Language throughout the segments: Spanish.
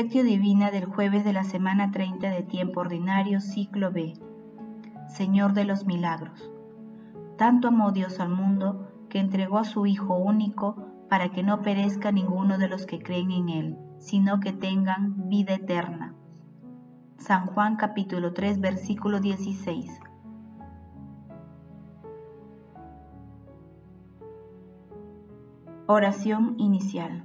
Lectio Divina del jueves de la semana 30 de tiempo ordinario, ciclo B. Señor de los milagros. Tanto amó Dios al mundo que entregó a su Hijo único para que no perezca ninguno de los que creen en Él, sino que tengan vida eterna. San Juan capítulo 3 versículo 16. Oración inicial.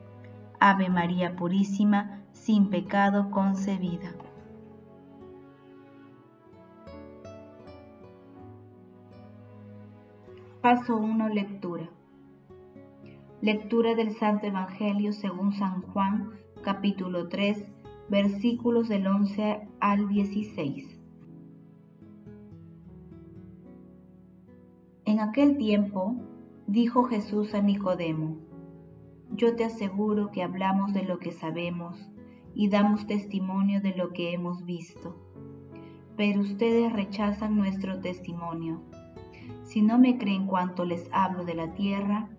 Ave María Purísima, sin pecado concebida. Paso 1. Lectura. Lectura del Santo Evangelio según San Juan, capítulo 3, versículos del 11 al 16. En aquel tiempo dijo Jesús a Nicodemo, yo te aseguro que hablamos de lo que sabemos y damos testimonio de lo que hemos visto. Pero ustedes rechazan nuestro testimonio. Si no me creen cuando les hablo de la tierra,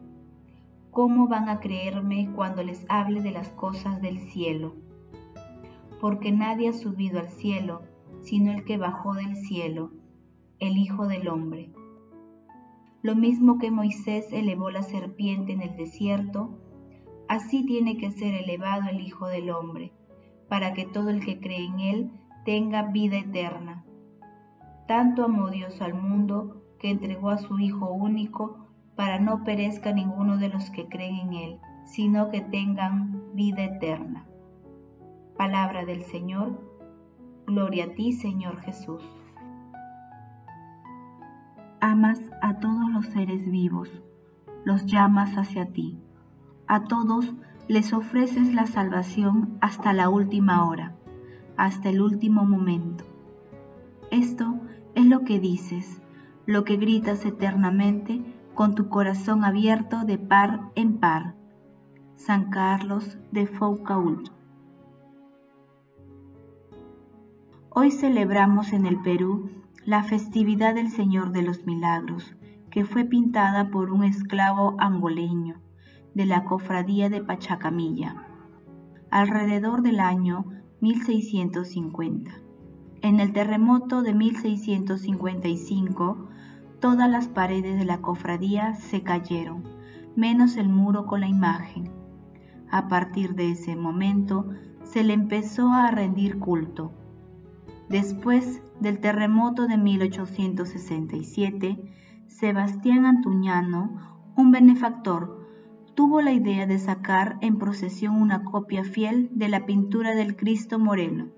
¿cómo van a creerme cuando les hable de las cosas del cielo? Porque nadie ha subido al cielo, sino el que bajó del cielo, el Hijo del Hombre. Lo mismo que Moisés elevó la serpiente en el desierto, Así tiene que ser elevado el Hijo del Hombre, para que todo el que cree en Él tenga vida eterna. Tanto amó Dios al mundo que entregó a su Hijo único para no perezca ninguno de los que creen en Él, sino que tengan vida eterna. Palabra del Señor. Gloria a ti, Señor Jesús. Amas a todos los seres vivos, los llamas hacia ti a todos les ofreces la salvación hasta la última hora, hasta el último momento. Esto es lo que dices, lo que gritas eternamente con tu corazón abierto de par en par. San Carlos de Foucault. Hoy celebramos en el Perú la festividad del Señor de los Milagros, que fue pintada por un esclavo angoleño de la cofradía de Pachacamilla, alrededor del año 1650. En el terremoto de 1655, todas las paredes de la cofradía se cayeron, menos el muro con la imagen. A partir de ese momento se le empezó a rendir culto. Después del terremoto de 1867, Sebastián Antuñano, un benefactor, tuvo la idea de sacar en procesión una copia fiel de la pintura del Cristo Moreno.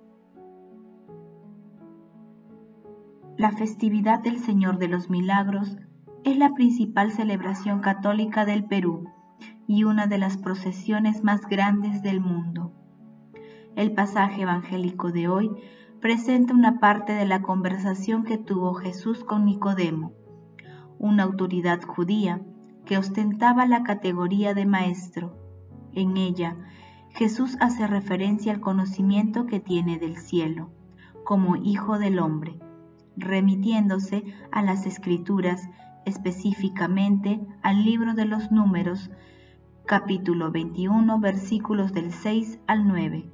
La festividad del Señor de los Milagros es la principal celebración católica del Perú y una de las procesiones más grandes del mundo. El pasaje evangélico de hoy presenta una parte de la conversación que tuvo Jesús con Nicodemo, una autoridad judía que ostentaba la categoría de maestro. En ella, Jesús hace referencia al conocimiento que tiene del cielo, como Hijo del Hombre, remitiéndose a las Escrituras, específicamente al libro de los números, capítulo 21, versículos del 6 al 9,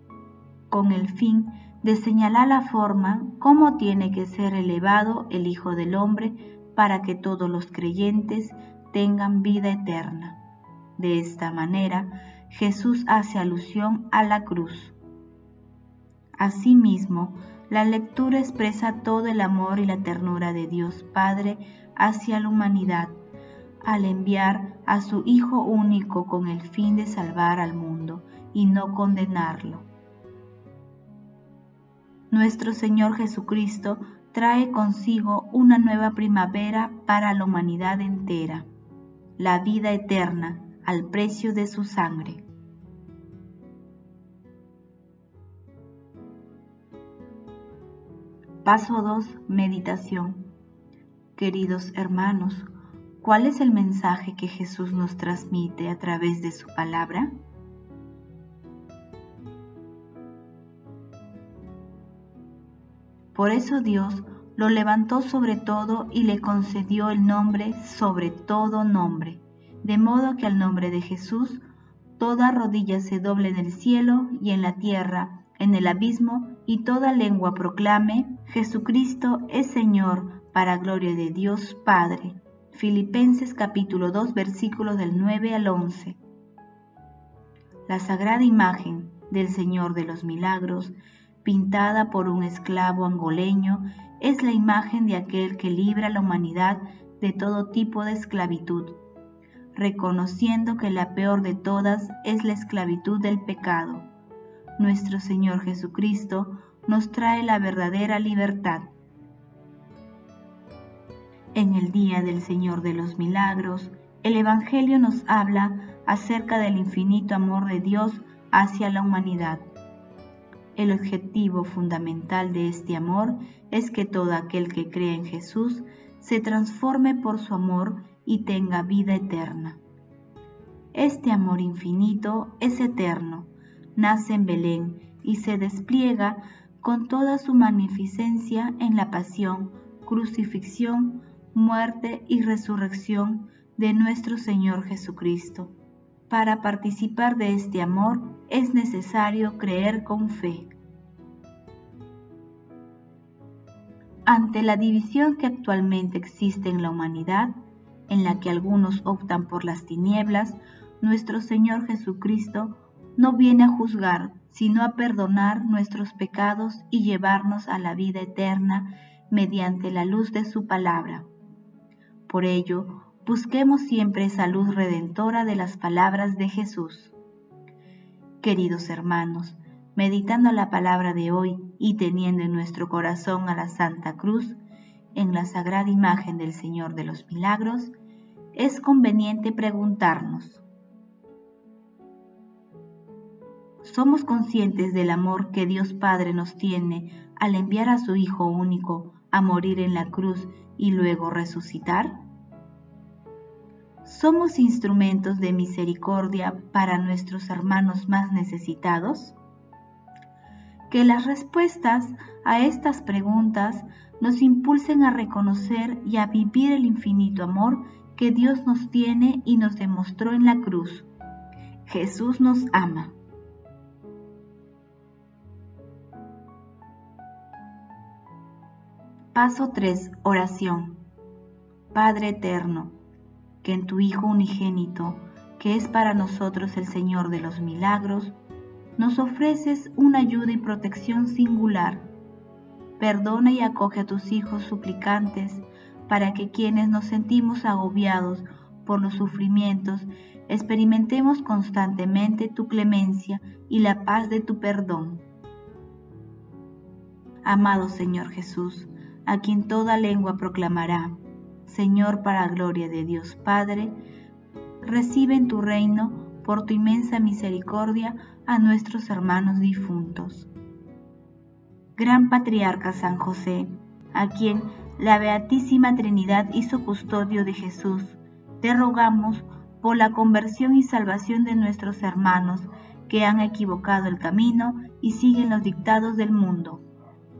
con el fin de señalar la forma cómo tiene que ser elevado el Hijo del Hombre para que todos los creyentes tengan vida eterna. De esta manera, Jesús hace alusión a la cruz. Asimismo, la lectura expresa todo el amor y la ternura de Dios Padre hacia la humanidad, al enviar a su Hijo único con el fin de salvar al mundo y no condenarlo. Nuestro Señor Jesucristo trae consigo una nueva primavera para la humanidad entera la vida eterna al precio de su sangre. Paso 2. Meditación. Queridos hermanos, ¿cuál es el mensaje que Jesús nos transmite a través de su palabra? Por eso Dios lo levantó sobre todo y le concedió el nombre sobre todo nombre, de modo que al nombre de Jesús toda rodilla se doble en el cielo y en la tierra, en el abismo, y toda lengua proclame, Jesucristo es Señor, para gloria de Dios Padre. Filipenses capítulo 2 versículos del 9 al 11. La sagrada imagen del Señor de los Milagros, pintada por un esclavo angoleño, es la imagen de aquel que libra a la humanidad de todo tipo de esclavitud reconociendo que la peor de todas es la esclavitud del pecado. Nuestro Señor Jesucristo nos trae la verdadera libertad. En el día del Señor de los Milagros, el Evangelio nos habla acerca del infinito amor de Dios hacia la humanidad. El objetivo fundamental de este amor es que todo aquel que cree en Jesús se transforme por su amor y tenga vida eterna. Este amor infinito es eterno, nace en Belén y se despliega con toda su magnificencia en la pasión, crucifixión, muerte y resurrección de nuestro Señor Jesucristo. Para participar de este amor es necesario creer con fe. Ante la división que actualmente existe en la humanidad, en la que algunos optan por las tinieblas, nuestro Señor Jesucristo no viene a juzgar, sino a perdonar nuestros pecados y llevarnos a la vida eterna mediante la luz de su palabra. Por ello, busquemos siempre esa luz redentora de las palabras de Jesús. Queridos hermanos, meditando la palabra de hoy y teniendo en nuestro corazón a la Santa Cruz, en la sagrada imagen del Señor de los Milagros, es conveniente preguntarnos, ¿somos conscientes del amor que Dios Padre nos tiene al enviar a su Hijo único a morir en la cruz y luego resucitar? ¿Somos instrumentos de misericordia para nuestros hermanos más necesitados? Que las respuestas a estas preguntas nos impulsen a reconocer y a vivir el infinito amor que Dios nos tiene y nos demostró en la cruz. Jesús nos ama. Paso 3. Oración. Padre eterno, que en tu Hijo unigénito, que es para nosotros el Señor de los milagros, nos ofreces una ayuda y protección singular. Perdona y acoge a tus hijos suplicantes para que quienes nos sentimos agobiados por los sufrimientos experimentemos constantemente tu clemencia y la paz de tu perdón. Amado Señor Jesús, a quien toda lengua proclamará, Señor para gloria de Dios Padre, recibe en tu reino por tu inmensa misericordia a nuestros hermanos difuntos. Gran Patriarca San José, a quien la Beatísima Trinidad hizo custodio de Jesús, te rogamos por la conversión y salvación de nuestros hermanos que han equivocado el camino y siguen los dictados del mundo.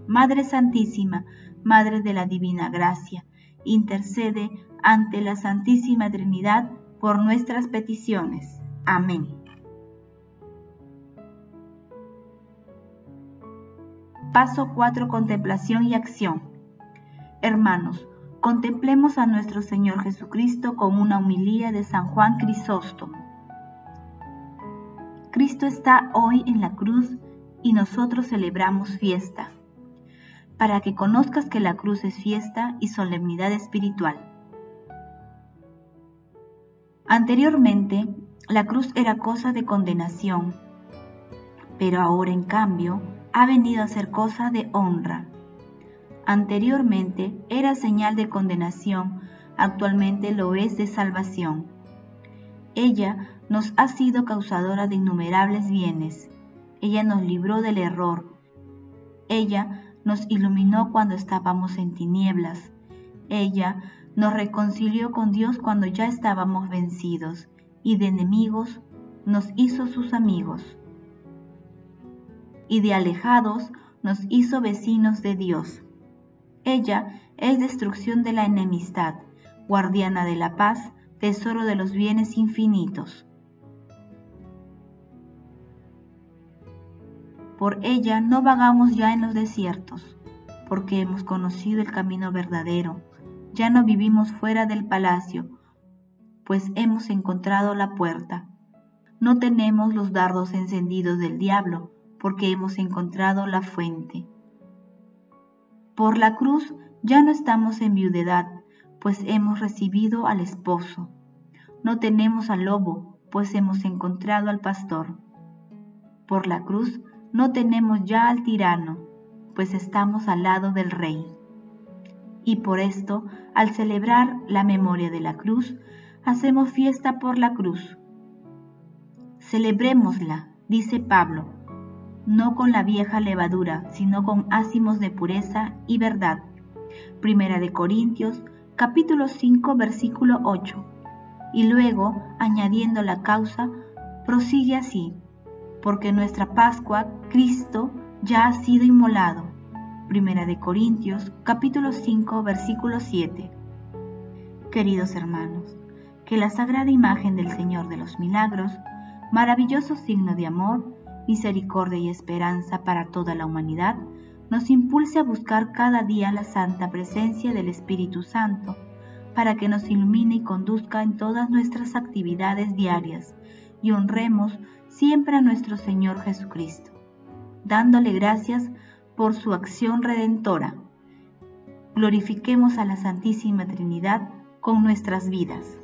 Madre Santísima, Madre de la Divina Gracia, intercede ante la Santísima Trinidad por nuestras peticiones. Amén. Paso 4. Contemplación y acción. Hermanos, contemplemos a nuestro Señor Jesucristo con una humilía de San Juan Crisóstomo. Cristo está hoy en la cruz y nosotros celebramos fiesta, para que conozcas que la cruz es fiesta y solemnidad espiritual. Anteriormente, la cruz era cosa de condenación, pero ahora en cambio ha venido a ser cosa de honra Anteriormente era señal de condenación, actualmente lo es de salvación. Ella nos ha sido causadora de innumerables bienes. Ella nos libró del error. Ella nos iluminó cuando estábamos en tinieblas. Ella nos reconcilió con Dios cuando ya estábamos vencidos y de enemigos nos hizo sus amigos. Y de alejados nos hizo vecinos de Dios. Ella es destrucción de la enemistad, guardiana de la paz, tesoro de los bienes infinitos. Por ella no vagamos ya en los desiertos, porque hemos conocido el camino verdadero. Ya no vivimos fuera del palacio, pues hemos encontrado la puerta. No tenemos los dardos encendidos del diablo, porque hemos encontrado la fuente. Por la cruz ya no estamos en viudedad, pues hemos recibido al esposo. No tenemos al lobo, pues hemos encontrado al pastor. Por la cruz no tenemos ya al tirano, pues estamos al lado del rey. Y por esto, al celebrar la memoria de la cruz, hacemos fiesta por la cruz. Celebrémosla, dice Pablo, no con la vieja levadura, sino con ácimos de pureza y verdad. Primera de Corintios, capítulo 5, versículo 8. Y luego, añadiendo la causa, prosigue así porque nuestra Pascua, Cristo, ya ha sido inmolado. Primera de Corintios, capítulo 5, versículo 7. Queridos hermanos, que la sagrada imagen del Señor de los milagros, maravilloso signo de amor, misericordia y esperanza para toda la humanidad, nos impulse a buscar cada día la santa presencia del Espíritu Santo, para que nos ilumine y conduzca en todas nuestras actividades diarias y honremos siempre a nuestro Señor Jesucristo, dándole gracias por su acción redentora. Glorifiquemos a la Santísima Trinidad con nuestras vidas.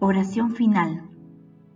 Oración final.